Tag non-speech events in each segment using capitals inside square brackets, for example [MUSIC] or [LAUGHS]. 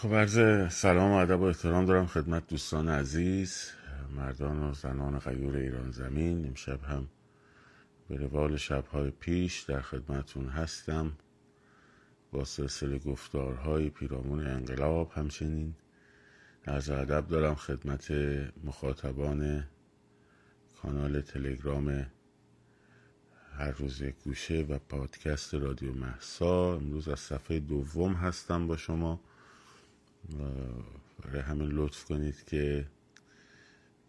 خب عرض سلام و ادب و احترام دارم خدمت دوستان عزیز مردان و زنان غیور ایران زمین. امشب هم به روال شبهای پیش در خدمتون هستم. با سلسله گفتارهای پیرامون انقلاب همچنین از ادب دارم خدمت مخاطبان کانال تلگرام هر روز گوشه و پادکست رادیو محسا امروز از صفحه دوم هستم با شما. برای همین لطف کنید که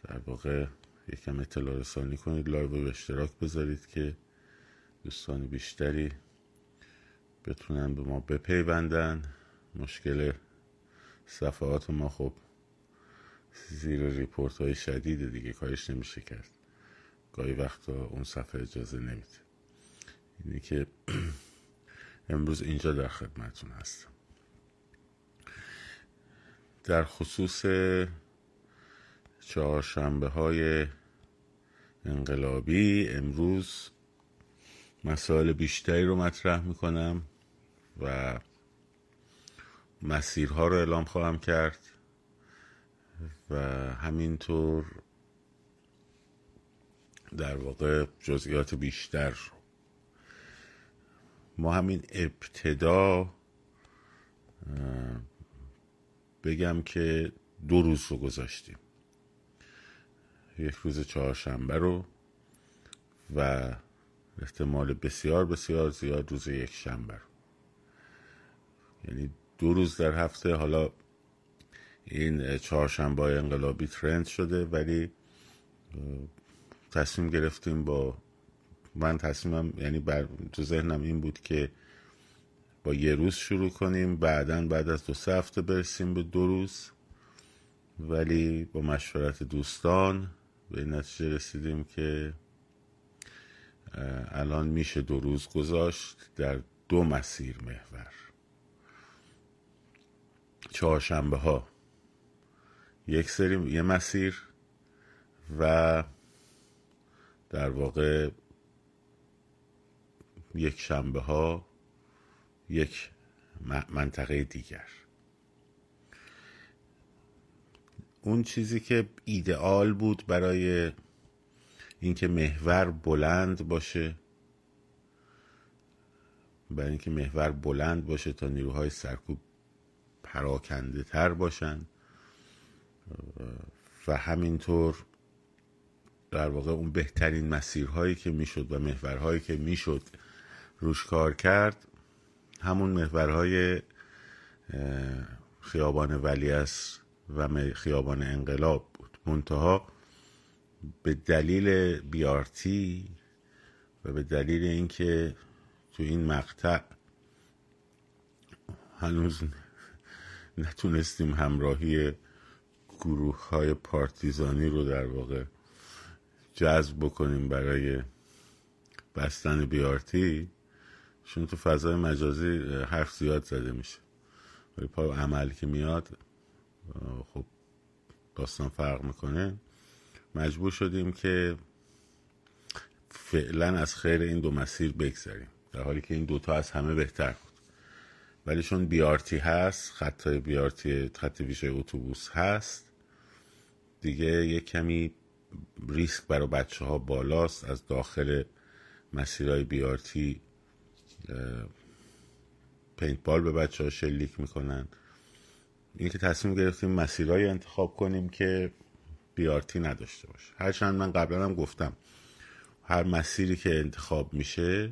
در واقع یکم اطلاع رسانی کنید live به اشتراک بذارید که دوستان بیشتری بتونن به ما بپیوندن. مشکل صفحات ما خب زیر report های شدید دیگه کارش نمیشه کرد. گاهی وقتا اون صفحه اجازه نمیده. اینه که [CLEARS THROAT] امروز اینجا در خدمتون هستم. در خصوص چهارشنبه های انقلابی امروز مسائل بیشتری رو مطرح می‌کنم و مسیرها رو اعلام خواهم کرد و همینطور در واقع جزئیات بیشتر ما همین ابتدا بگم که دو روز رو گذاشتیم. یک روز چهارشنبه رو و احتمال بسیار بسیار زیاد روز یک شنبه رو. یعنی دو روز در هفته حالا این چهارشنبه انقلابی ترند شده ولی تصمیم گرفتیم با من تصمیمم یعنی بر تو ذهنم این بود که با یه روز شروع کنیم. بعدا بعد از دو هفته برسیم به دو روز. ولی با مشورت دوستان به نتیجه رسیدیم که الان میشه دو روز گذاشت در دو مسیر محور. چهارشنبه ها. یک سری یه مسیر و در واقع یک شنبه ها یک منطقه دیگر. اون چیزی که ایدئال بود برای اینکه محور بلند باشه برای اینکه محور بلند باشه تا نیروهای سرکوب پراکنده تر باشن. و همینطور در واقع اون بهترین مسیرهایی که می‌شد و محورهایی که می‌شد روش کار کرد همون محورهای خیابان ولیعصر و خیابان انقلاب بود. منتها به دلیل بیارتی و به دلیل اینکه تو این مقطع هنوز [LAUGHS] نتونستیم همراهی گروه های پارتیزانی رو در واقع جذب بکنیم برای بستن بیارتی چون تو فضای مجازی حرف زیاد زده میشه. ولی پا عمل که میاد خب داستان فرق می‌کنه. مجبور شدیم که فعلا از خیر این دو مسیر بگذاریم در حالی که این دوتا از همه بهتر بود. ولی چون بیارتی هست خطای بیارتی خط ویژه اتوبوس هست دیگه یک کمی ریسک برای بچه ها بالاست از داخل مسیرهای بیارتی پینت بال به بچه ها شلیک می‌کنن. این که تصمیم گرفتیم مسیرهایی انتخاب کنیم که بیارتی نداشته باشه. هرچند من قبلا هم گفتم هر مسیری که انتخاب میشه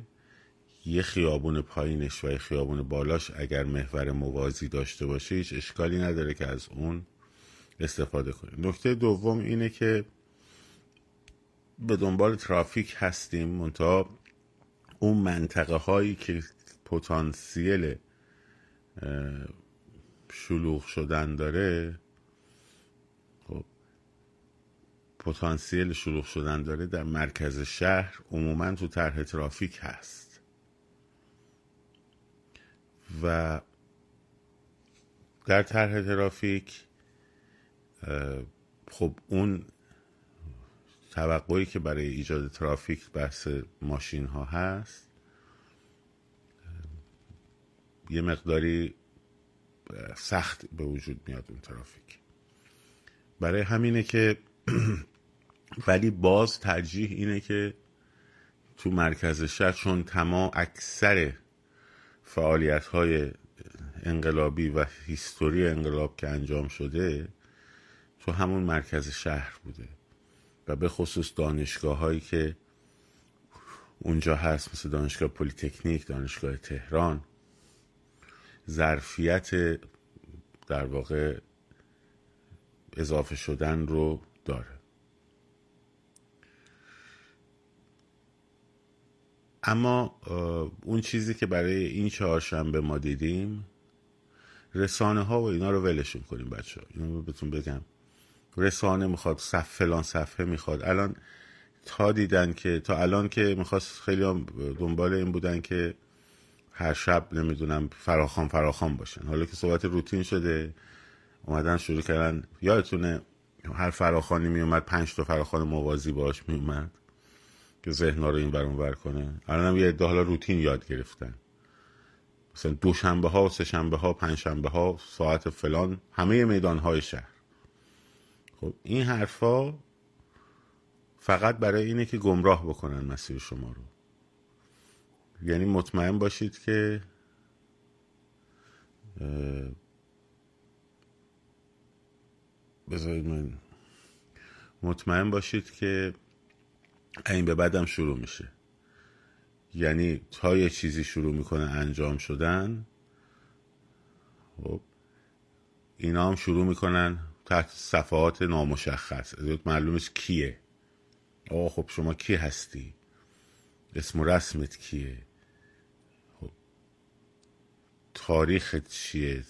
یه خیابون پایینش و یه خیابون بالاش اگر محور موازی داشته باشه هیچ اشکالی نداره که از اون استفاده کنیم. نکته دوم اینه که به دنبال ترافیک هستیم. منتها اون منطقه هایی که پتانسیل شلوغ شدن داره خب پتانسیل شلوغ شدن داره در مرکز شهر عموما تو طرح ترافیک هست. و در طرح ترافیک خب اون توقعی که برای ایجاد ترافیک بحث ماشین ها هست یه مقداری سخت به وجود میاد اون ترافیک. برای همینه که [CLEARS THROAT] ولی باز ترجیح اینه که تو مرکز شهر چون تمام اکثر فعالیت های انقلابی و هیستوری انقلاب که انجام شده تو همون مرکز شهر بوده. و به خصوص دانشگاه هایی که اونجا هست مثل دانشگاه پلیتکنیک دانشگاه تهران ظرفیت در واقع اضافه شدن رو داره. اما اون چیزی که برای این چهارشنبه ما دیدیم رسانه ها و اینا رو ولشون کنیم بچه ها اینو بهتون بگم. رسانه می‌خواد صف فلان صفحه می‌خواد. الان تا دیدن که تا الان که می‌خواست خیلی هم دنبال این بودن که هر شب نمی‌دونم فراخان فراخان باشن. حالا که صحبت روتین شده اومدن شروع کردن. یادتونه هر فراخانی میومد پنج تا فراخان موازی باش میومد که ذهن رو این برون بر کنه. الان هم یه عده حالا روتین یاد گرفتن. مثلا دوشنبه ها سه شنبه ها پنج شنبه ها ساعت فلان همه میدان های شهر. خب این حرفا فقط برای اینه که گمراه بکنن مسیر شما رو. یعنی مطمئن باشید که بذارید من مطمئن باشید که این به بعدم شروع میشه. یعنی تا یه چیزی شروع می‌کنه انجام شدن خب اینا هم شروع می‌کنن. تحت صفحات نامشخص معلومش کیه؟ آه خب شما کی هستی؟ اسم و رسمت کیه؟ خب. تاریخت چیه؟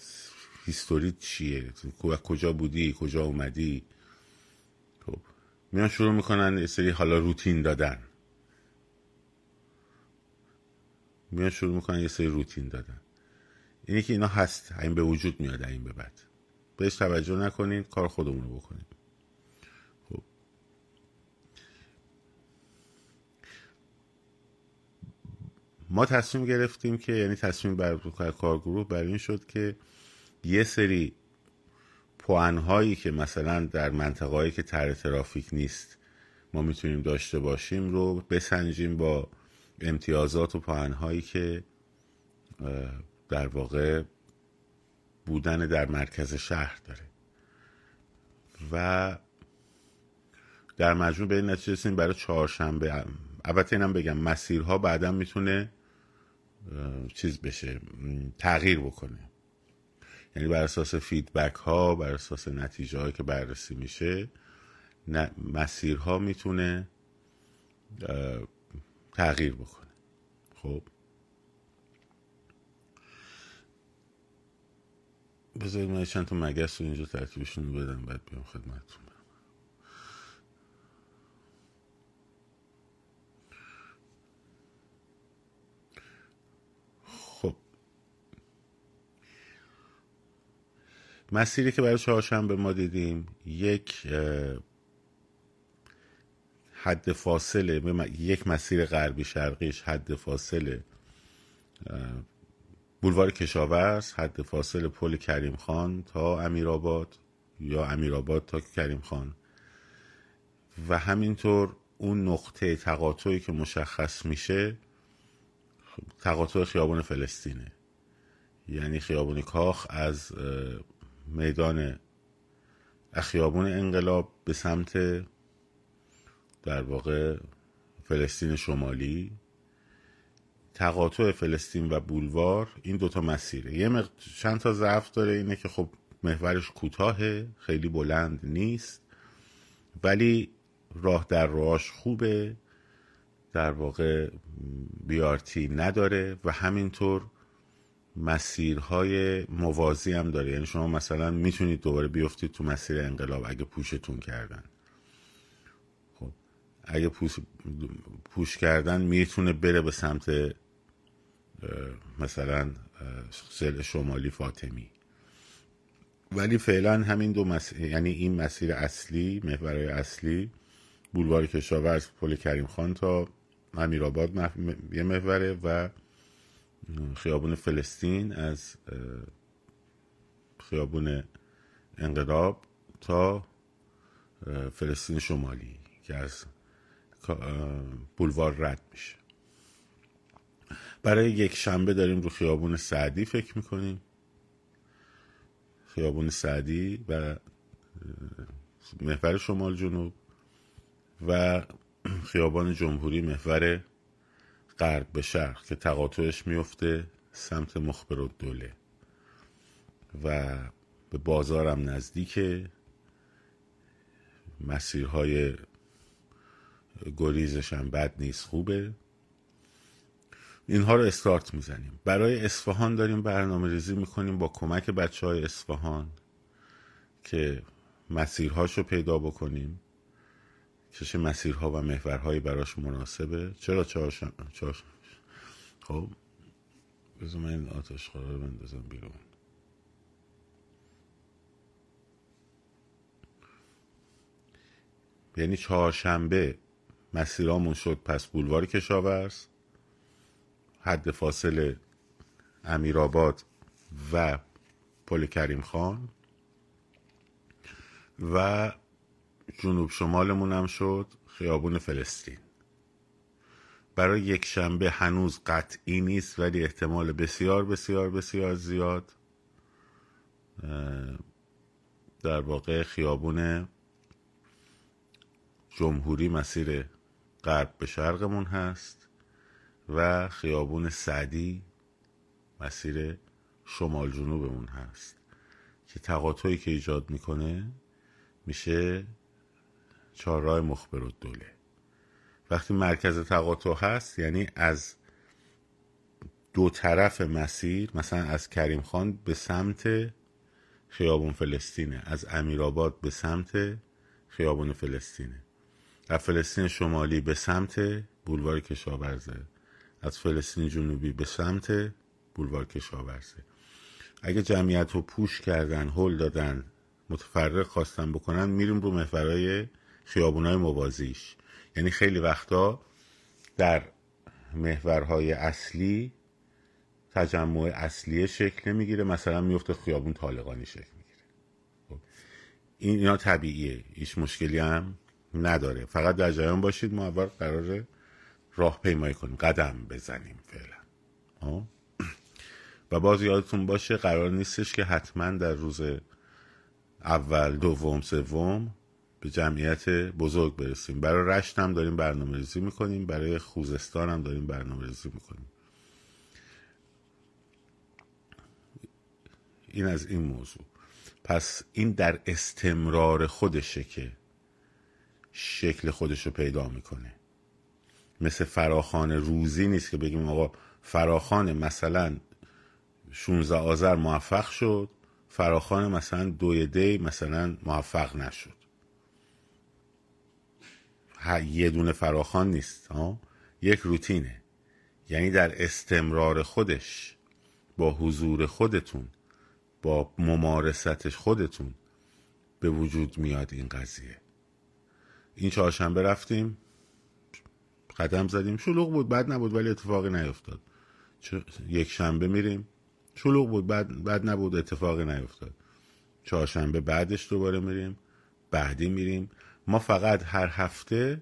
هیستوریت چیه؟ کجا بودی؟ کجا اومدی؟ خب. میان شروع می‌کنن سری حالا روتین دادن. میان شروع می‌کنن یه سری روتین دادن. اینی که اینا هست. این به وجود میاد این به بعد. بهش توجه نکنید کار خودمون رو بکنید. خب. ما تصمیم گرفتیم که یعنی تصمیم بر کارگروه بر این شد که یه سری پوانهایی که مثلا در منطقهایی که تر ترافیک نیست ما می‌تونیم داشته باشیم رو بسنجیم با امتیازات و پوانهایی که در واقع بودن در مرکز شهر داره. و در مجموع به این نتیجه رسیدیم برای چهارشنبه البته اینم بگم مسیرها بعدا می‌تونه چیز بشه تغییر بکنه. یعنی بر اساس فیدبک ها بر اساس نتیجه هایی که بررسی میشه مسیرها می‌تونه تغییر بکنه. خب؟ بذارید من چند تا مگس رو اینجا ترتیبشون بدم بعد بیام خدمتتون خب. مسیری که برای چهارشنبه ما دیدیم یک حد فاصله یک مسیر غربی شرقیش حد فاصله بولوار کشاورز حد فاصل پل کریم خان تا امیرآباد یا امیرآباد تا کریم خان. و همینطور اون نقطه تقاطعی که مشخص میشه تقاطع خیابان فلسطینه. یعنی خیابان کاخ از میدان خیابون انقلاب به سمت در واقع فلسطین شمالی. تقاطع فلسطین و بولوار این دوتا مسیره. یه مق... چند تا ضعف داره اینه که خب محورش کوتاهه خیلی بلند نیست ولی راه در راهش خوبه در واقع بیارتی نداره و همینطور مسیرهای موازی هم داره. یعنی شما مثلا می‌تونید دوباره بیفتید تو مسیر انقلاب اگه پوشتون کردن. خب اگه پوش, پوش کردن می‌تونه بره به سمت مثلا سل شمالی فاطمی. ولی فعلا همین دو مسیر یعنی این مسیر اصلی محورهای اصلی بولوار کشاورز پل کریم خان تا امیرآباد مح... یه محوره و خیابون فلسطین از خیابون انقلاب تا فلسطین شمالی که از بولوار رد میشه. برای یک شنبه داریم رو خیابون سعدی فکر می‌کنیم. خیابون سعدی و محور شمال جنوب و خیابان جمهوری محور غرب به شرق که تقاطعش میفته سمت مخبر و دوله و به بازارم نزدیک مسیرهای گریزش هم بد نیست خوبه. اینها رو استارت می‌زنیم. برای اصفهان داریم برنامه ریزی می‌کنیم با کمک بچه های اصفهان که مسیرهاش رو پیدا بکنیم. چه مسیرها و محورهایی براش مناسبه. چرا چهارشنبه خب بذار من این آتش رو بندازم بیرون. یعنی چهارشنبه مسیرامون شد پس بولوار کشاورز. حد فاصل امیرآباد و پل کریم خان و جنوب شمالمون هم شد خیابون فلسطین. برای یک شنبه هنوز قطعی نیست ولی احتمال بسیار بسیار بسیار زیاد در واقع خیابون جمهوری مسیر غرب به شرقمون هست. و خیابون سعدی مسیر شمال جنوبمون هست که تقاطعی که ایجاد می‌کنه میشه چهارراه مخبر دوله وقتی مرکز تقاطع هست یعنی از دو طرف مسیر مثلا از کریم خان به سمت خیابون فلسطینه از امیرآباد به سمت خیابون فلسطینه. از فلسطین شمالی به سمت بولوار کشاورزه. از فلسطین جنوبی به سمت بولوار کشاورزه. اگه جمعیت رو پوش کردن هل دادن متفرق خواستن بکنن میریم رو محورهای خیابونای موازیش. یعنی خیلی وقتا در محورهای اصلی تجمع اصلی شکل نمی‌گیره مثلا میفته خیابون طالقانی شکل می‌گیره. خب. این اینا طبیعیه هیچ مشکلی هم نداره. فقط در جریان باشید ما اول قراره راه پیمایی کنیم قدم بزنیم فعلا. و باز یادتون باشه قرار نیستش که حتما در روز اول دوم سوم به جمعیت بزرگ برسیم. برای رشت هم داریم برنامه ریزی می‌کنیم برای خوزستان هم داریم برنامه ریزی می‌کنیم. این از این موضوع. پس این در استمرار خودشه که شکل خودش رو پیدا می‌کنه. مثل فراخان روزی نیست که بگیم آقا فراخان مثلا 16 آذر موفق شد فراخان مثلا دوی دی مثلا موفق نشد. یه دونه فراخان نیست ها؟ یک روتینه. یعنی در استمرار خودش با حضور خودتون با ممارستش خودتون به وجود میاد این قضیه. این چهارشنبه رفتیم. قدم زدیم. شلوغ بود بد نبود ولی اتفاقی نیفتاد یک شنبه میریم. شلوغ بود بد, بد نبود اتفاقی نیفتاد چهارشنبه بعدش دوباره میریم. بعدی میریم. ما فقط هر هفته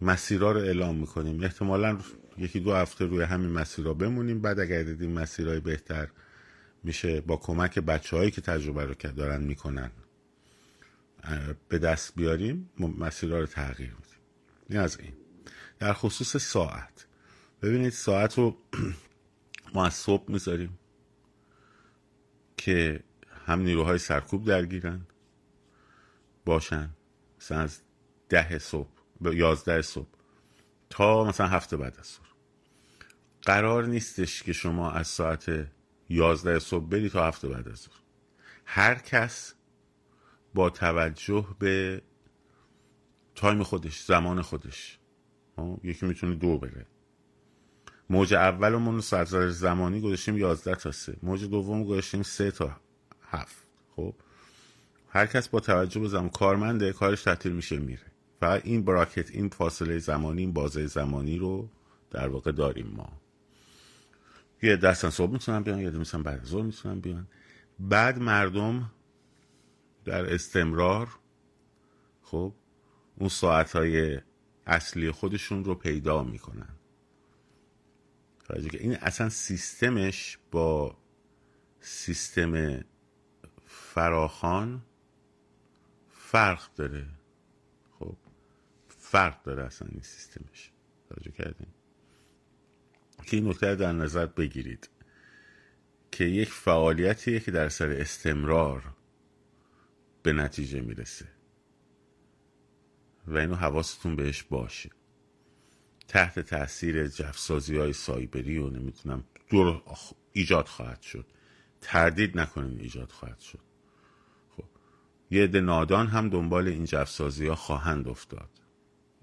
مسیرها رو اعلام می‌کنیم. احتمالا یکی دو هفته روی همین مسیرها بمونیم. بعد اگر دیدیم مسیرهای بهتر میشه با کمک بچه هایی که تجربه رو دارن می‌کنن به دست بیاریم. مسیرها رو تغییر میدیم. این از این. در خصوص ساعت. ببینید ساعت رو [CLEARS THROAT] ما از صبح می‌ذاریم که هم نیروهای سرکوب درگیرن باشن. مثلا از ده صبح به یازده صبح تا مثلا هفته بعد از ظهر. قرار نیستش که شما از ساعت یازده صبح بری تا هفته بعد از ظهر. هر کس با توجه به تایم خودش زمان خودش یکی می‌تونه دو بره. موج اولمون ساعت زمانی گذاشتیم یازده تا سه. موج دوم گذاشتیم سه تا هفت. خب؟ هر کس با توجه به زمان کارمنده کارش تعطیل میشه میره. فقط این براکت این فاصله زمانی این بازه زمانی رو در واقع داریم ما. یه دستن صبح می‌تونن بیان یه می‌تونن بعد ظهر می‌تونن بیان. بعد مردم در استمرار خب؟ اون ساعتهای اصلی خودشون رو پیدا می‌کنن. که این اصلا سیستمش با سیستم فراخان فرق داره. خب فرق داره اصلا این سیستمش. توجه کردیم که این نکته در نظر بگیرید. که یک فعالیتیه که در سر استمرار به نتیجه می‌رسه. و اینو حواستون بهش باشه. تحت تاثیر جفسازی های سایبری و نمی‌تونم دور ایجاد خواهد شد. تردید نکنین ایجاد خواهد شد. خب یه عده نادان هم دنبال این جفسازی ها خواهند افتاد.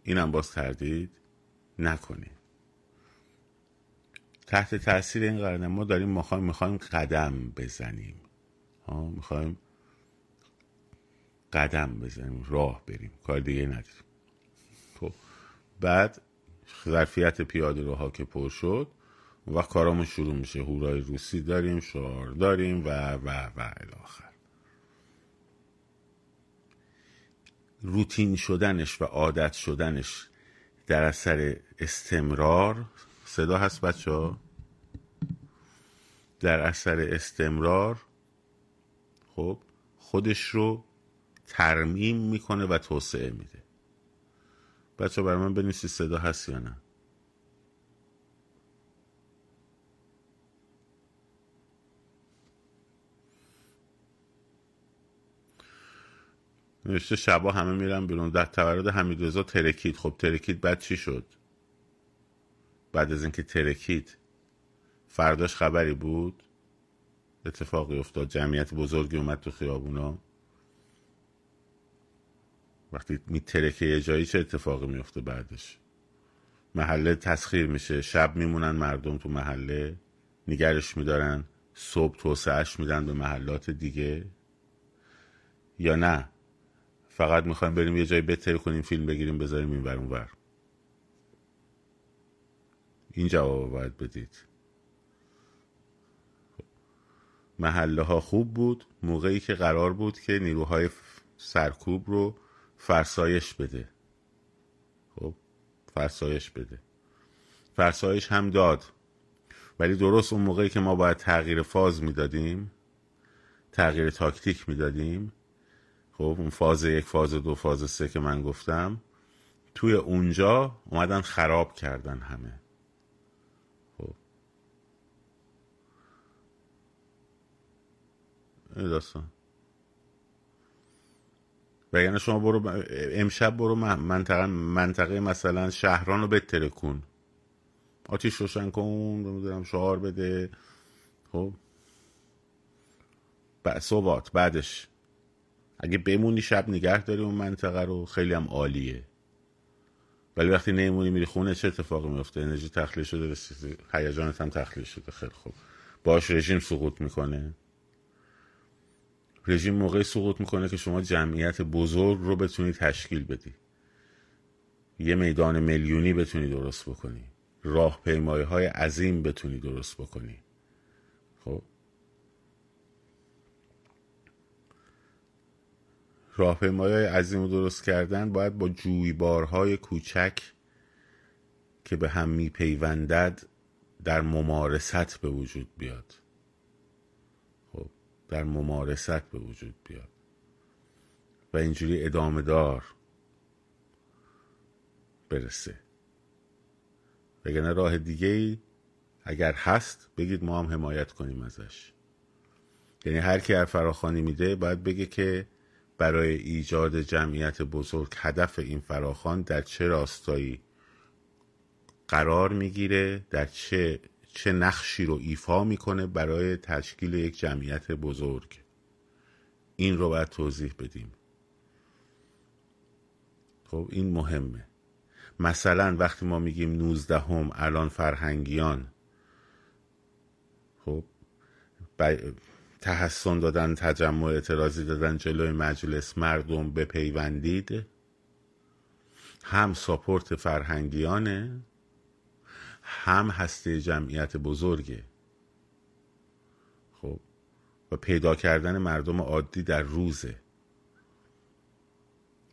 اینم باز تردید نکنین. تحت تاثیر این قرار ما داریم می‌خوایم می‌خوایم قدم بزنیم. ها می‌خوایم قدم بزنیم راه بریم. کار دیگه نداریم. خب بعد ظرفیت پیاده روها که پر شد و کارامون شروع میشه. هورای روسی داریم شعار داریم و و و الاخر روتین شدنش و عادت شدنش در اثر استمرار صدا هست بچه ها؟ در اثر استمرار خب خودش رو ترمیم می‌کنه و توسعه میده. بچه برای من بنویسی صدا هست یا نه؟ نوشته شبا همه میرن بیرون. در تولد حمید رضا ترکید. خب ترکید بعد چی شد؟ بعد از اینکه ترکید فرداش خبری بود؟ اتفاقی افتاد. جمعیت بزرگی اومد تو خیابونا. وقتی میترکه یه جایی چه اتفاقی میفته بعدش؟ محله تسخیر میشه شب میمونن مردم تو محله نگرش میدارن صبح توسعهش میدن به محلات دیگه. یا نه؟ فقط می‌خوایم بریم یه جایی بتر کنیم فیلم بگیریم بذاریم این ور ور. این جواب باید بدید. محله ها خوب بود موقعی که قرار بود که نیروهای سرکوب رو فرسایش بده. خب فرسایش بده. فرسایش هم داد. ولی درست اون موقعی که ما باید تغییر فاز می‌دادیم تغییر تاکتیک می‌دادیم خب اون فاز یک فاز دو فاز سه که من گفتم توی اونجا اومدن خراب کردن همه. خب. داستان. وگرنه شما برو امشب برو منطقه منطقه مثلا شهران رو بتره کن. آتیش روشن کن نمی‌دونم شعار بده. خب. صبحات بعدش. اگه بمونی شب نگه داری اون منطقه رو خیلی هم عالیه. ولی وقتی نیمونی میری خونه چه اتفاقی میفته انرژی تخلیه شده هیجانت هم تخلیه شده. خیلی خوب. باش رژیم سقوط می‌کنه. رژیم موقعی سقوط می‌کنه که شما جمعیت بزرگ رو بتونی تشکیل بدی. یه میدان میلیونی بتونی درست بکنی. راه پیمایی های عظیم بتونی درست بکنی. خب؟ راهپیمایی های عظیم رو درست کردن باید با جویبارهای کوچک که به هم میپیوندد در ممارست به وجود بیاد. در ممارست به وجود بیاد. و اینجوری ادامه دار برسه. وگرنه راه دیگه ای اگر هست بگید ما هم حمایت کنیم ازش. یعنی هر کی هر فراخانی میده باید بگه که برای ایجاد جمعیت بزرگ هدف این فراخان در چه راستایی قرار می‌گیره در چه چه نقشی رو ایفا می‌کنه برای تشکیل یک جمعیت بزرگ. این رو باید توضیح بدیم. خب این مهمه. مثلا وقتی ما میگیم نوزدهم الان فرهنگیان خب تحسن دادن تجمع اعتراضی دادن جلوی مجلس مردم بپیوندید هم ساپورت فرهنگیانه هم هسته جمعیت بزرگه. خب و پیدا کردن مردم عادی در روزه.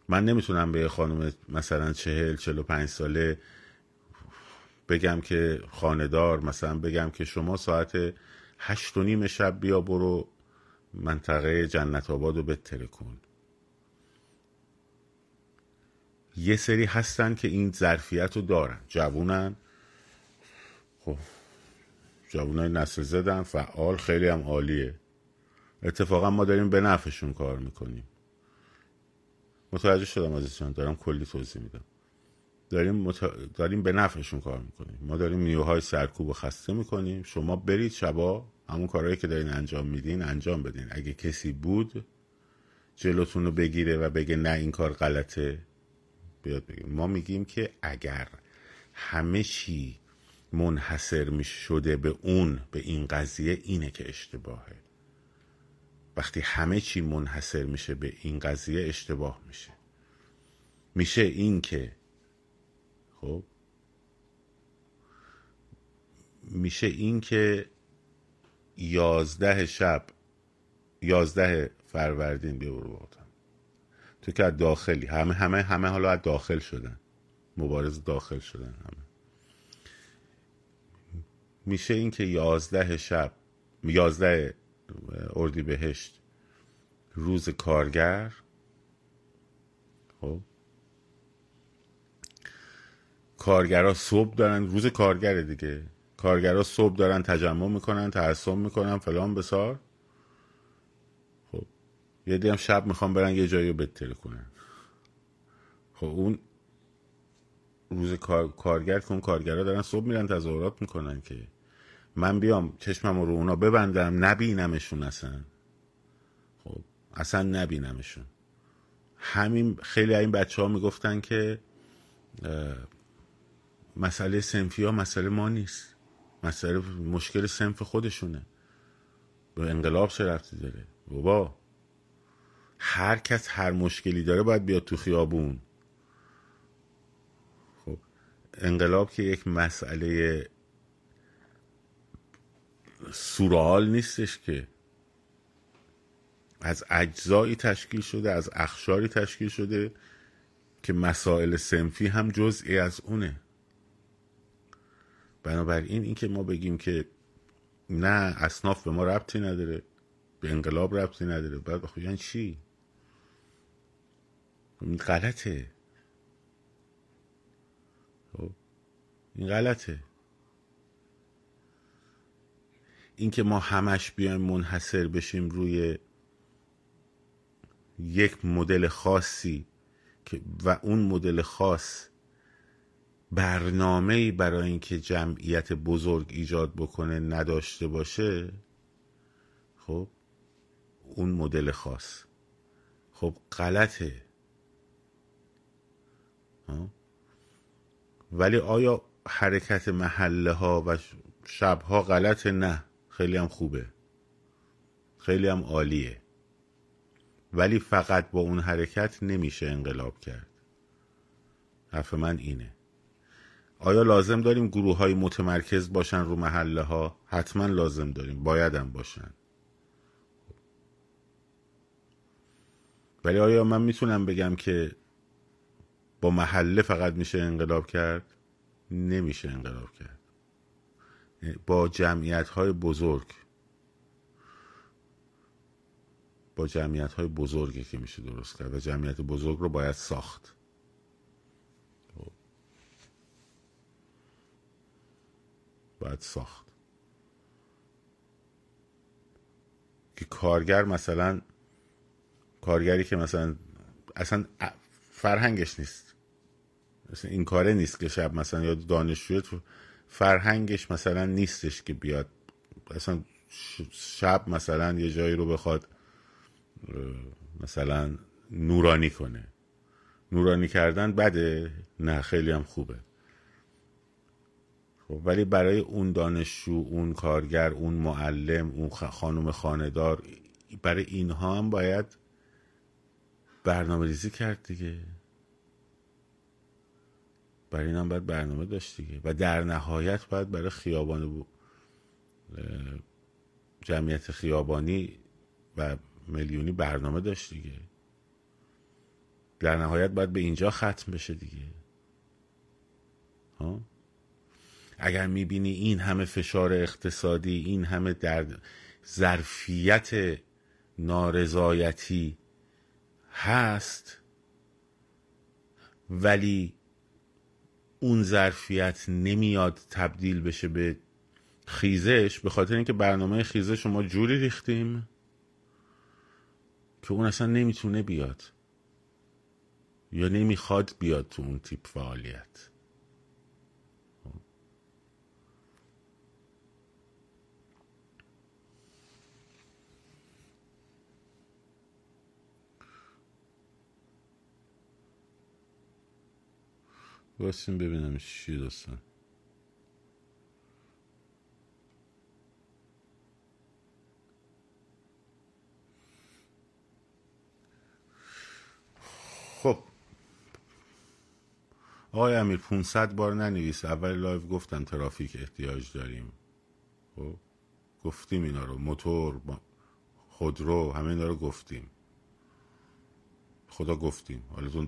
من نمی‌تونم به خانم مثلا چهل چهل و پنج ساله بگم که خاندار مثلا بگم که شما ساعت هشت و نیم شب بیا برو منطقه جنت آباد رو بتره کن. یه سری هستن که این ظرفیت رو دارن جوونن. خب. جوونای نسل زدن فعال خیلی هم عالیه. اتفاقا ما داریم به نفعشون کار می‌کنیم. متوجه شدم عزیزان دارم کلی توضیح میدم. داریم, مت... داریم به نفعشون کار می‌کنیم. ما داریم نیوهای سرکوب و خسته می‌کنیم. شما برید شبا همون کارهایی که دارین انجام میدین انجام بدین. اگه کسی بود جلوتون رو بگیره و بگه نه این کار غلطه بیاد بگیم ما میگیم که اگر همه چی منحصر می شده به اون به این قضیه اینه که اشتباهه. وقتی همه چی منحصر میشه به این قضیه اشتباه میشه. میشه این که خب میشه این که یازده شب یازده فروردین بیا برو تو که داخلی همه همه همه حالا داخل شدن. مبارز داخل شدن همه. میشه این که یازده شب یازده اردی بهشت روز کارگر خب کارگرها صبح دارن روز کارگره دیگه. کارگرها صبح دارن تجمع می‌کنن تعصب می‌کنن فلان بسار. خب یه هم شب می‌خوام برن یه جایی رو بتره کنن. خب اون روز کار... کارگر کن کارگرها دارن صبح میرن تظاهرات می‌کنن که من بیام چشمم رو اونا ببندم نبینمشون اصلا. خب اصلا نبینمشون. همین خیلی این بچه ها می‌گفتن که مسئله سنفی ها مسئله ما نیست. مسئله مشکل سنف خودشونه. به انقلاب چه رفتی داره؟ بابا هر کس هر مشکلی داره باید بیاد تو خیابون. خب انقلاب که یک مسئله سورال نیستش که. از اجزایی تشکیل شده از اخشاری تشکیل شده که مسائل سنفی هم جزئی از اونه. بنابراین اینکه ما بگیم که نه اصناف به ما ربطی نداره به انقلاب ربطی نداره. بعد یعنی چی؟ این غلطه. خب این غلطه. اینکه ما همش بیایم منحصر بشیم روی یک مدل خاصی و اون مدل خاص برنامه برای اینکه جمعیت بزرگ ایجاد بکنه نداشته باشه خب اون مدل خاص. خب غلطه. ولی آیا حرکت محله ها و شب ها غلطه؟ نه. خیلی هم خوبه. خیلی هم عالیه. ولی فقط با اون حرکت نمیشه انقلاب کرد. حرف من اینه. آیا لازم داریم گروه های متمرکز باشن رو محله ها حتما لازم داریم. باید هم باشن. ولی آیا من می‌تونم بگم که با محله فقط میشه انقلاب کرد؟ نمیشه انقلاب کرد. با جمعیت های بزرگ. با جمعیت های بزرگی که میشه درست کرد و جمعیت بزرگ رو باید ساخت. باید ساخت. که کارگر مثلا کارگری که مثلا اصلا فرهنگش نیست. مثلا این کاره نیست که شب مثلا یا دانشجوی تو فرهنگش مثلا نیستش که بیاد. اصلا شب مثلا یه جایی رو بخواد مثلا نورانی کنه. نورانی کردن بده؟ نه خیلی هم خوبه. خب ولی برای اون دانشجو اون کارگر اون معلم اون خانم خاندار برای اینها هم باید برنامه ریزی کرد دیگه. برای این هم باید برنامه داشت دیگه. و در نهایت باید برای خیابان جمعیت خیابانی و میلیونی برنامه داشت دیگه. در نهایت باید به اینجا ختم بشه دیگه. ها؟ اگر می‌بینی این همه فشار اقتصادی این همه در ظرفیت نارضایتی هست ولی اون ظرفیت نمیاد تبدیل بشه به خیزش به خاطر اینکه برنامه خیزش ما جوری ریختیم که اون اصلا نمی‌تونه بیاد یا نمی‌خواد بیاد تو اون تیپ فعالیت. باسیم ببینم چی داستان. خب. آقای امیر 500 بار ننویس اول live گفتم ترافیک احتیاج داریم. خب. گفتیم اینا رو. موتور خودرو همه اینا رو گفتیم. خدا گفتیم. حالا تو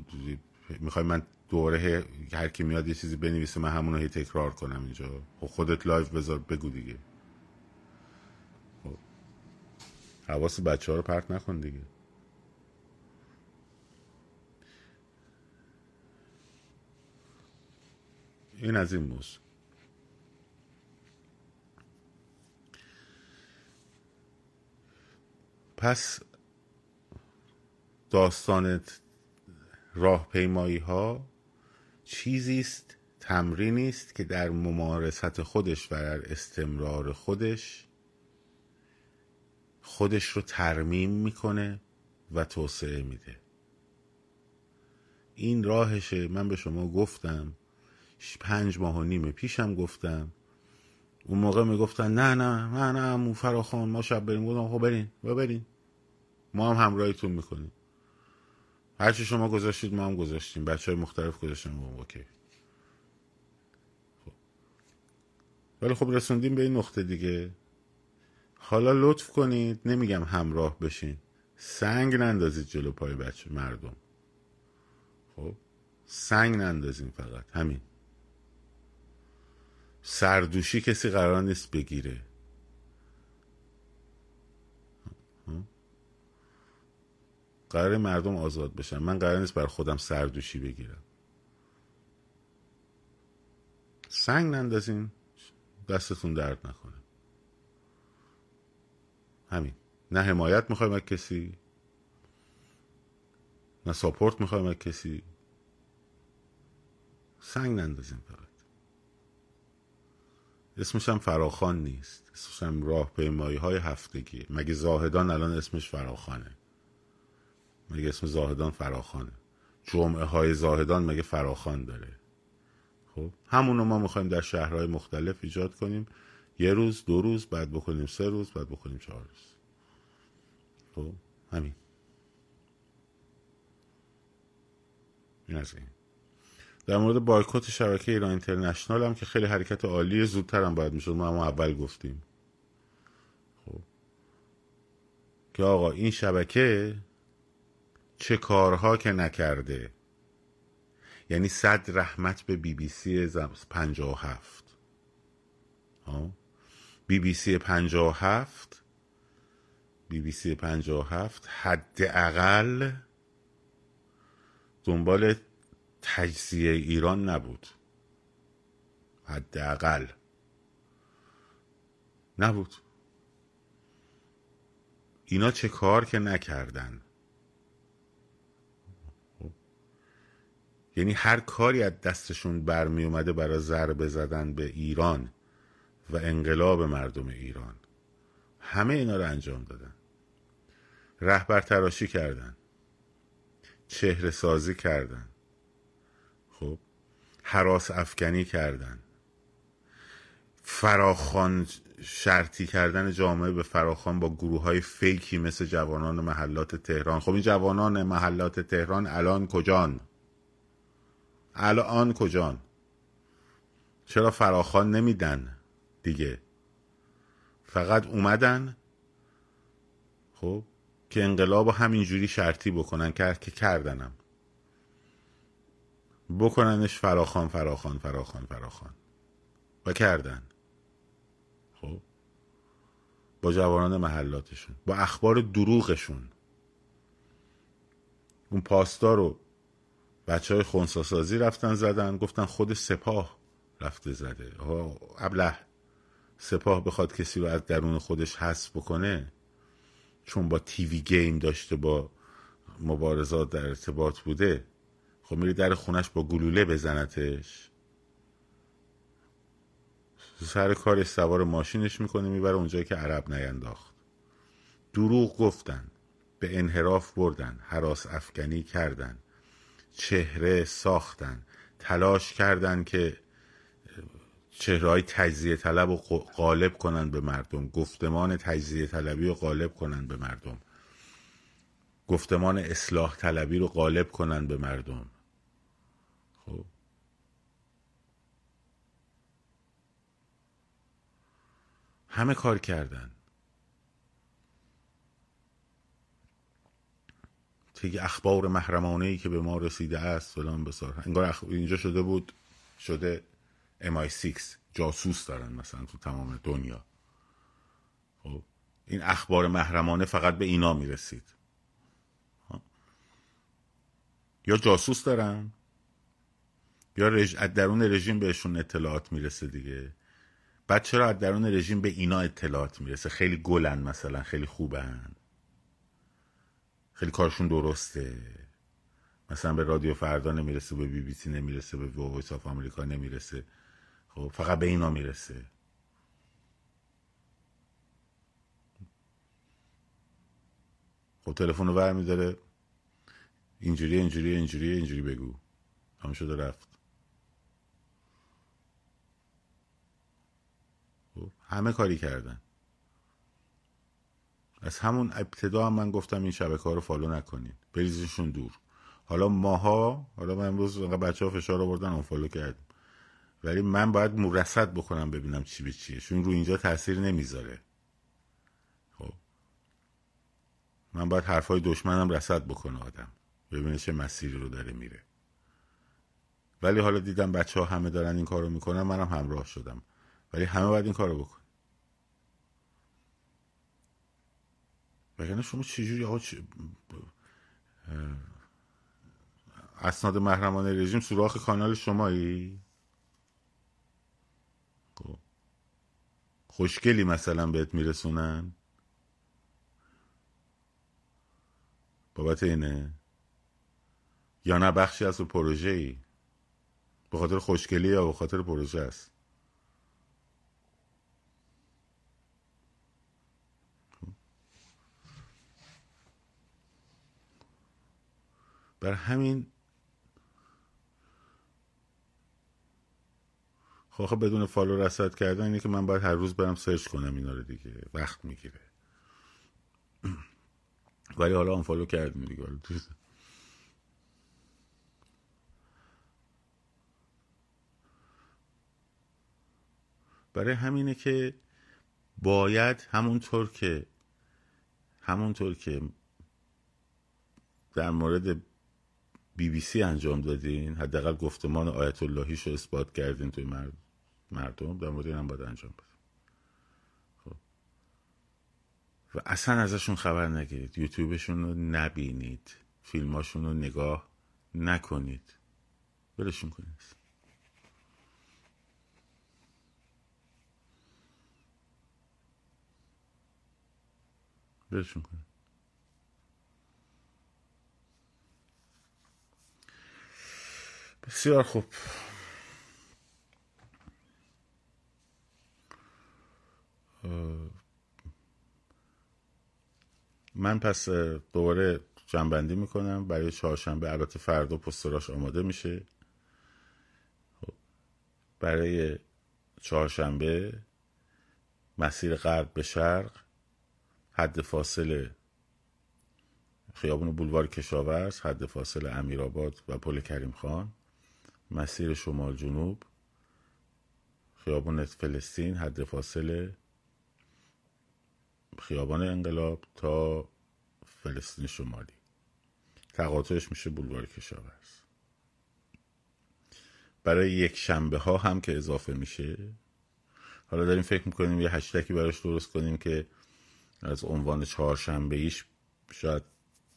می‌خوای من دوره هر کی میاد یه چیزی بنویسه من همون رو تکرار کنم اینجا. خب خودت لایو بذار بگو دیگه. خب. حواس بچه ها رو پرت نکن دیگه. این از این موضوع. پس داستان راهپیمایی ها چیزی است تمرینی است که در ممارست خودش و در استمرار خودش خودش رو ترمیم می‌کنه و توسعه میده. این راهشه. من به شما گفتم پنج ماه و نیم پیشم گفتم. اون موقع می‌گفتن نه نه نه نه امو فراخان ما شب بریم. گفتم خب برین و برین. ما هم همراهیتون می‌کنیم. هرچی شما گذاشتید ما هم گذاشتیم. بچه های مختلف گذاشتیم اوکی. خب. ولی خب رسوندیم به این نقطه دیگه. حالا لطف کنید. نمیگم همراه بشین. سنگ نندازید جلو پای بچه مردم. خب. سنگ نندازین فقط. همین. سردوشی کسی قرار نیست بگیره. قرار مردم آزاد بشن. من قرار نیست بر خودم سردوشی بگیرم. سنگ نندازین دستتون درد نکنه. همین. نه حمایت می‌خوایم از کسی نه ساپورت می‌خوایم از کسی. سنگ نندازین فقط. اسمش هم فراخان نیست. اسمش هم راه های هفتگی. مگه زاهدان الان اسمش فراخانه مگه اسم زاهدان فراخانه جمعه های زاهدان مگه فراخان داره. خب همونو ما می‌خوایم در شهرهای مختلف ایجاد کنیم. یه روز دو روز بعد بکنیم سه روز بعد بکنیم چهار روز. خب همین. این از این. در مورد بایکوت شبکه ایران اینترنشنال هم که خیلی حرکت عالی زودتر هم باید می‌شد. ما هم اول گفتیم. خب. که آقا این شبکه چه کارها که نکرده. یعنی صد رحمت به بی بی سی پنجا و هفت. بی بی سی پنجا و هفت بی بی سی پنجا و هفت حداقل دنبال تجزیه ایران نبود. حداقل نبود. اینا چه کار که نکردن؟ یعنی هر کاری از دستشون برمی اومده برای ضربه زدن به ایران و انقلاب مردم ایران. همه اینا رو انجام دادن. رهبر تراشی کردن. چهره سازی کردن. خب حراس افکنی کردن. فراخان شرطی کردن جامعه به فراخان با گروه های فیکی مثل جوانان محلات تهران. خب این جوانان محلات تهران الان کجان؟ الان کجان؟ چرا فراخان نمیدن دیگه؟ فقط اومدن؟ خب که انقلاب همینجوری شرطی بکنن که که کردنم. بکننش فراخان فراخان فراخان فراخان و کردن. خب با جوانان محلاتشون با اخبار دروغشون. اون پاستا رو بچه های خونساسازی رفتن زدن گفتن خود سپاه رفته زده. ابله. سپاه بخواد کسی رو از درون خودش حذف بکنه چون با تیوی گیم داشته با مبارزات در ارتباط بوده خب میری در خونش با گلوله بزنتش. سر کارش سوار ماشینش می‌کنه می‌بره اونجایی که عرب نینداخت. دروغ گفتن به انحراف بردن حراس افغانی کردن. چهره ساختن تلاش کردن که چهره های تجزیه طلب رو غالب کنن به مردم. گفتمان تجزیه طلبی رو غالب کنن به مردم. گفتمان اصلاح طلبی رو غالب کنن به مردم. خب؟ همه کار کردن. دیگه اخبار محرمانه ای که به ما رسیده است فلان بسار. انگار اینجا شده بود شده MI6 جاسوس دارن مثلا تو تمام دنیا. خب این اخبار محرمانه فقط به اینا می‌رسید. یا جاسوس دارن یا رژ... از درون رژیم بهشون اطلاعات می‌رسه دیگه. بعد چرا از درون رژیم به اینا اطلاعات می‌رسه؟ خیلی گلن مثلا خیلی خوبن. خیلی کارشون درسته. مثلا به رادیو فردا نمی‌رسه به بی بی سی نمی‌رسه به Voice of America نمی‌رسه. خب فقط به اینا می‌رسه. خب تلفن رو ور میداره اینجوری اینجوری اینجوری اینجوری بگو. همه شده رفت. خب همه کاری کردن. از همون ابتدا هم من گفتم این شبکه ها رو follow نکنین بریزشون دور. حالا ماها حالا من امروز بچه ها فشار آوردن unfollow کردیم. ولی من باید رصد بکنم ببینم چی به چیه چون رو اینجا تاثیر نمی‌ذاره. خب. من باید حرفای دشمنم رصد بکنه آدم ببینه چه مسیری رو داره میره. ولی حالا دیدم بچه ها همه دارن این کارو می‌کنن منم همراه شدم. ولی همه باید این کارو بکن وگرنه شما چجوری آقا چ... اسناد محرمانه رژیم سوراخ کانال شمایی؟ خب. خوشگلی مثلا بهت میرسونن؟ بابت اینه؟ یا نه بخشی از پروژه ای به خاطر خوشگلی یا به خاطر پروژه است. بر همین خب, خب بدون follow رصد کردن اینه که من باید هر روز برم search کنم اینا رو دیگه. وقت می‌گیره. [CLEARS THROAT] ولی حالا unfollow کردیم دیگه. برای همینه که باید همونطور که همونطور که در مورد بی بی سی انجام دادین؟ حداقل گفتمان آیت اللهیش رو اثبات کردین توی مردم. در مورد هم باید انجام بدین خب. و اصلا ازشون خبر نگیرید. یوتیوبشون رو نبینید. فیلماشون رو نگاه نکنید. بلشون کنید. بلشون کنید. بسیار خوب. من پس دوباره جنبندی می‌کنم. برای چهارشنبه البته فردا پستراش آماده میشه. خب، برای چهارشنبه مسیر غرب به شرق حد فاصله خیابون بولوار کشاورز حد فاصله امیرآباد و پل کریم خان. مسیر شمال جنوب خیابان فلسطین حد فاصله خیابان انقلاب تا فلسطین شمالی. تقاطعش میشه بولوار کشاورز. برای یک شنبه ها هم که اضافه میشه. حالا داریم فکر می‌کنیم یه هشتکی براش درست کنیم که از عنوان چهارشنبه ایش شاید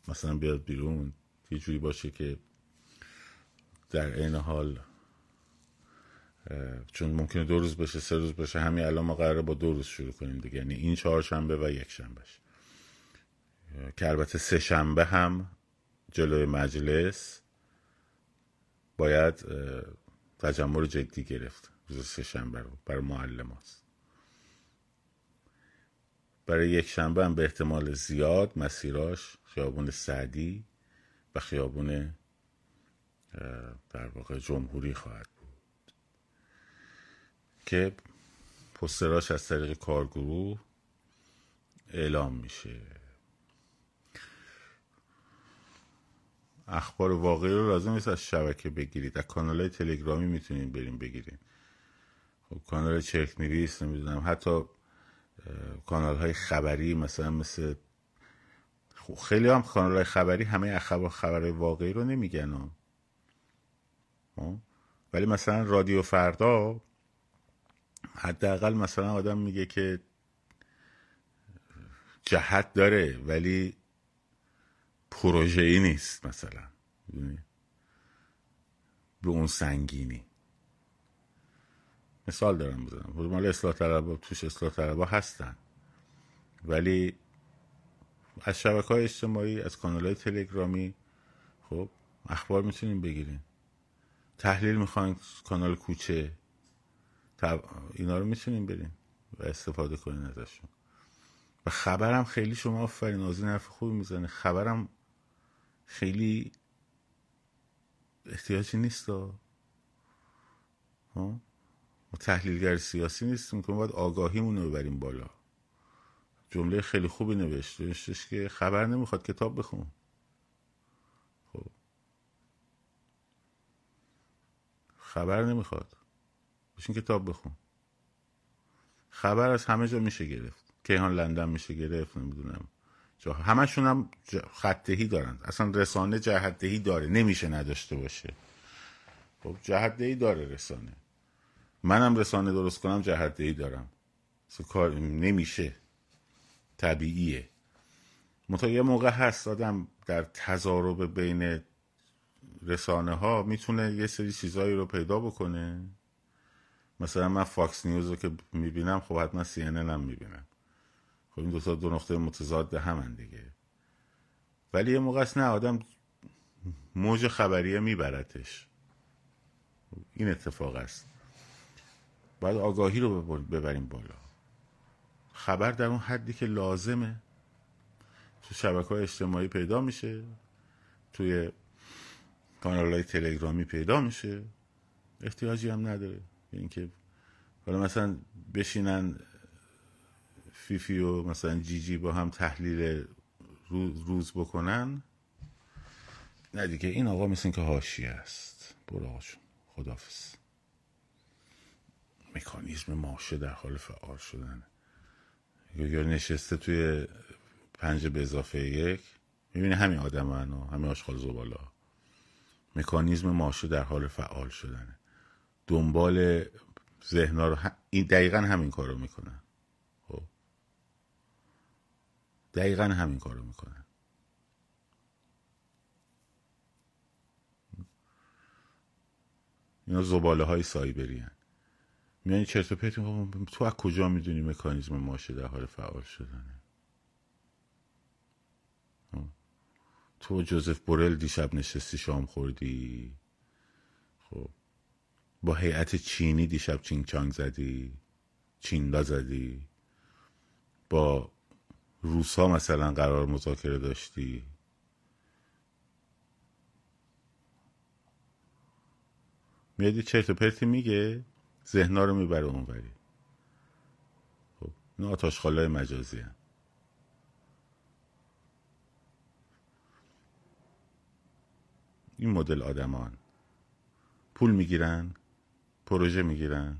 مثلا بیاد بیرون. یه جوری باشه که در عین حال چون ممکنه دو روز بشه سه روز بشه همین الان ما قراره با دو روز شروع کنیم دیگه. یعنی این چهارشنبه و یک شنبهش که البته سه شنبه هم جلوی مجلس باید تجمع رو جدی گرفت. روز سه شنبه رو برای معلم هست. برای یک شنبه هم به احتمال زیاد مسیراش خیابون سعدی و خیابون در واقع جمهوری خواهد بود. که پستراش از طریق کارگروه اعلام میشه. اخبار واقعی رو لازم نیست از شبکه بگیرید. از کانال تلگرامی می‌تونید بریم بگیرین خب کانال چرک نویس نمی‌دونم حتی کانال های خبری مثلا مثل خب خیلی هم کانال های خبری همه اخبار خبر واقعی رو نمیگن؟ ولی مثلا رادیو فردا حداقل مثلا آدم میگه که جهت داره ولی پروژه ای نیست مثلا. به اون سنگینی. مثال دارم بزنم. مال اصلاح طلبا توش اصلاح طلبا هستن. ولی از شبکه های اجتماعی از کانال های تلگرامی خب اخبار می‌تونیم بگیریم. تحلیل می‌خواین کانال کوچه؟ اینا رو می‌تونیم بریم و استفاده کنیم ازشون. و خبرم خیلی شما آفرین از این حرف خوبی می‌زنه. خبرم خیلی احتیاجی نیست ما تحلیلگر سیاسی نیستیم که باید آگاهیمون رو ببریم بالا. جمله خیلی خوبی نوشت نوشتش که خبر نمی‌خواد کتاب بخون. خبر نمی‌خواد. بشین کتاب بخون. خبر از همه جا میشه گرفت. کیهان لندن میشه گرفت نمی‌دونم. جا همشون هم خطهی دارن. اصلا رسانه جهتدهی داره. نمیشه نداشته باشه. خب جهتدهی داره رسانه. منم رسانه درست کنم جهتدهی دارم. کار نمیشه. طبیعیه. منتها یه موقع هست آدم در تضارب بین رسانه ها می‌تونه یه سری چیزایی رو پیدا بکنه. مثلا من فاکس نیوز رو که می‌بینم خب حتما سی هم می‌بینم. خب این دوتا دو نقطه متضاد همن دیگه. ولی یه موقع نه آدم موج خبریه میبرتش. این اتفاق است. باید آگاهی رو ببریم بالا. خبر در اون حدی که لازمه. تو شبکه های اجتماعی پیدا میشه. توی کانال های تلگرامی پیدا میشه. احتیاجی هم نداره. اینکه حالا مثلا بشینن فیفی و مثلا جی جی با هم تحلیل روز بکنن. نه دیگه این آقا مثل که هاشی است. برو آقا خدافز مکانیزم ماشه در حال فعال شدن. یا نشسته توی پنج به اضافه یک. می‌بینی همین آدم همین آشغال زبالا مکانیزم ماشه در حال فعال شدنه. دنبال ذهنا رو این دقیقا همین کار رو می‌کنن خب. دقیقا همین کار رو می‌کنن اینا زباله های سایبری هن. میانی چرت و پرت تو از کجا می‌دونی مکانیزم ماشه در حال فعال شدنه؟ تو جوزف بورل دیشب نشستی شام خوردی؟ خب. با هیئت چینی دیشب چینگ چانگ زدی؟ چیندا زدی؟ با روسا مثلا قرار مذاکره داشتی؟ میادی چرت و پرتی میگه؟ ذهنا رو می‌بره اونوری. خب این آتاش خالای مجازی هم. این مدل آدمان. پول می‌گیرن پروژه می‌گیرن.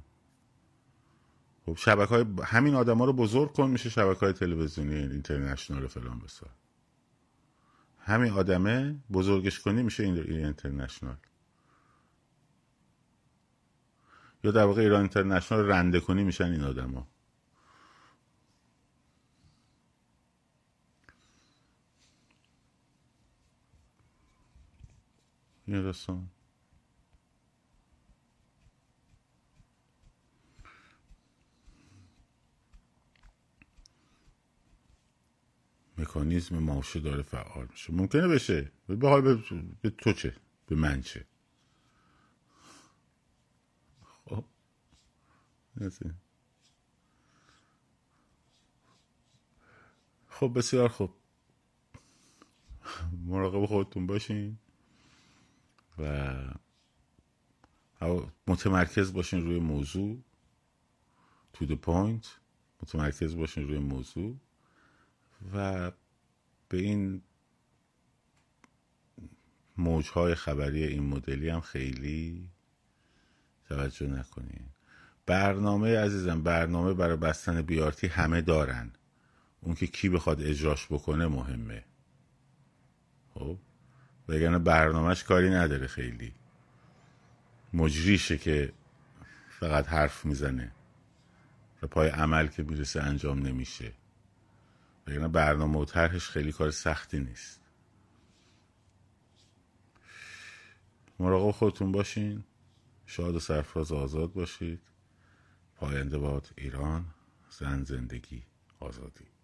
خب شبکه های همین آدم ها رو بزرگ کن میشه شبکه های تلویزیونی اینترنشنال فلان بسار. همین آدمه بزرگش کنی میشه این اینترنشنال. یا در واقع ایران اینترنشنال رنده کنی میشن این آدما. این داستان مکانیزم ماشه داره فعال میشه. ممکنه بشه. به حال به, تو چه؟ به من چه؟ خب. خب بسیار خوب. مراقب خودتون باشین. و متمرکز باشین روی موضوع. تو the point. متمرکز باشین روی موضوع. و به این موجهای خبری این مدلی هم خیلی توجه نکنین. برنامه عزیزم برنامه برای بستن بیارتی همه دارن. اون که کی بخواد اجراش بکنه مهمه. خب؟ وگرنه برنامهش کاری نداره خیلی. مجریشه که فقط حرف می‌زنه و پای عمل که می‌رسه انجام نمیشه. وگرنه برنامه و طرحش خیلی کار سختی نیست. مراقب خودتون باشین. شاد و سرفراز آزاد باشید. پاینده باد ایران. زن زندگی آزادی.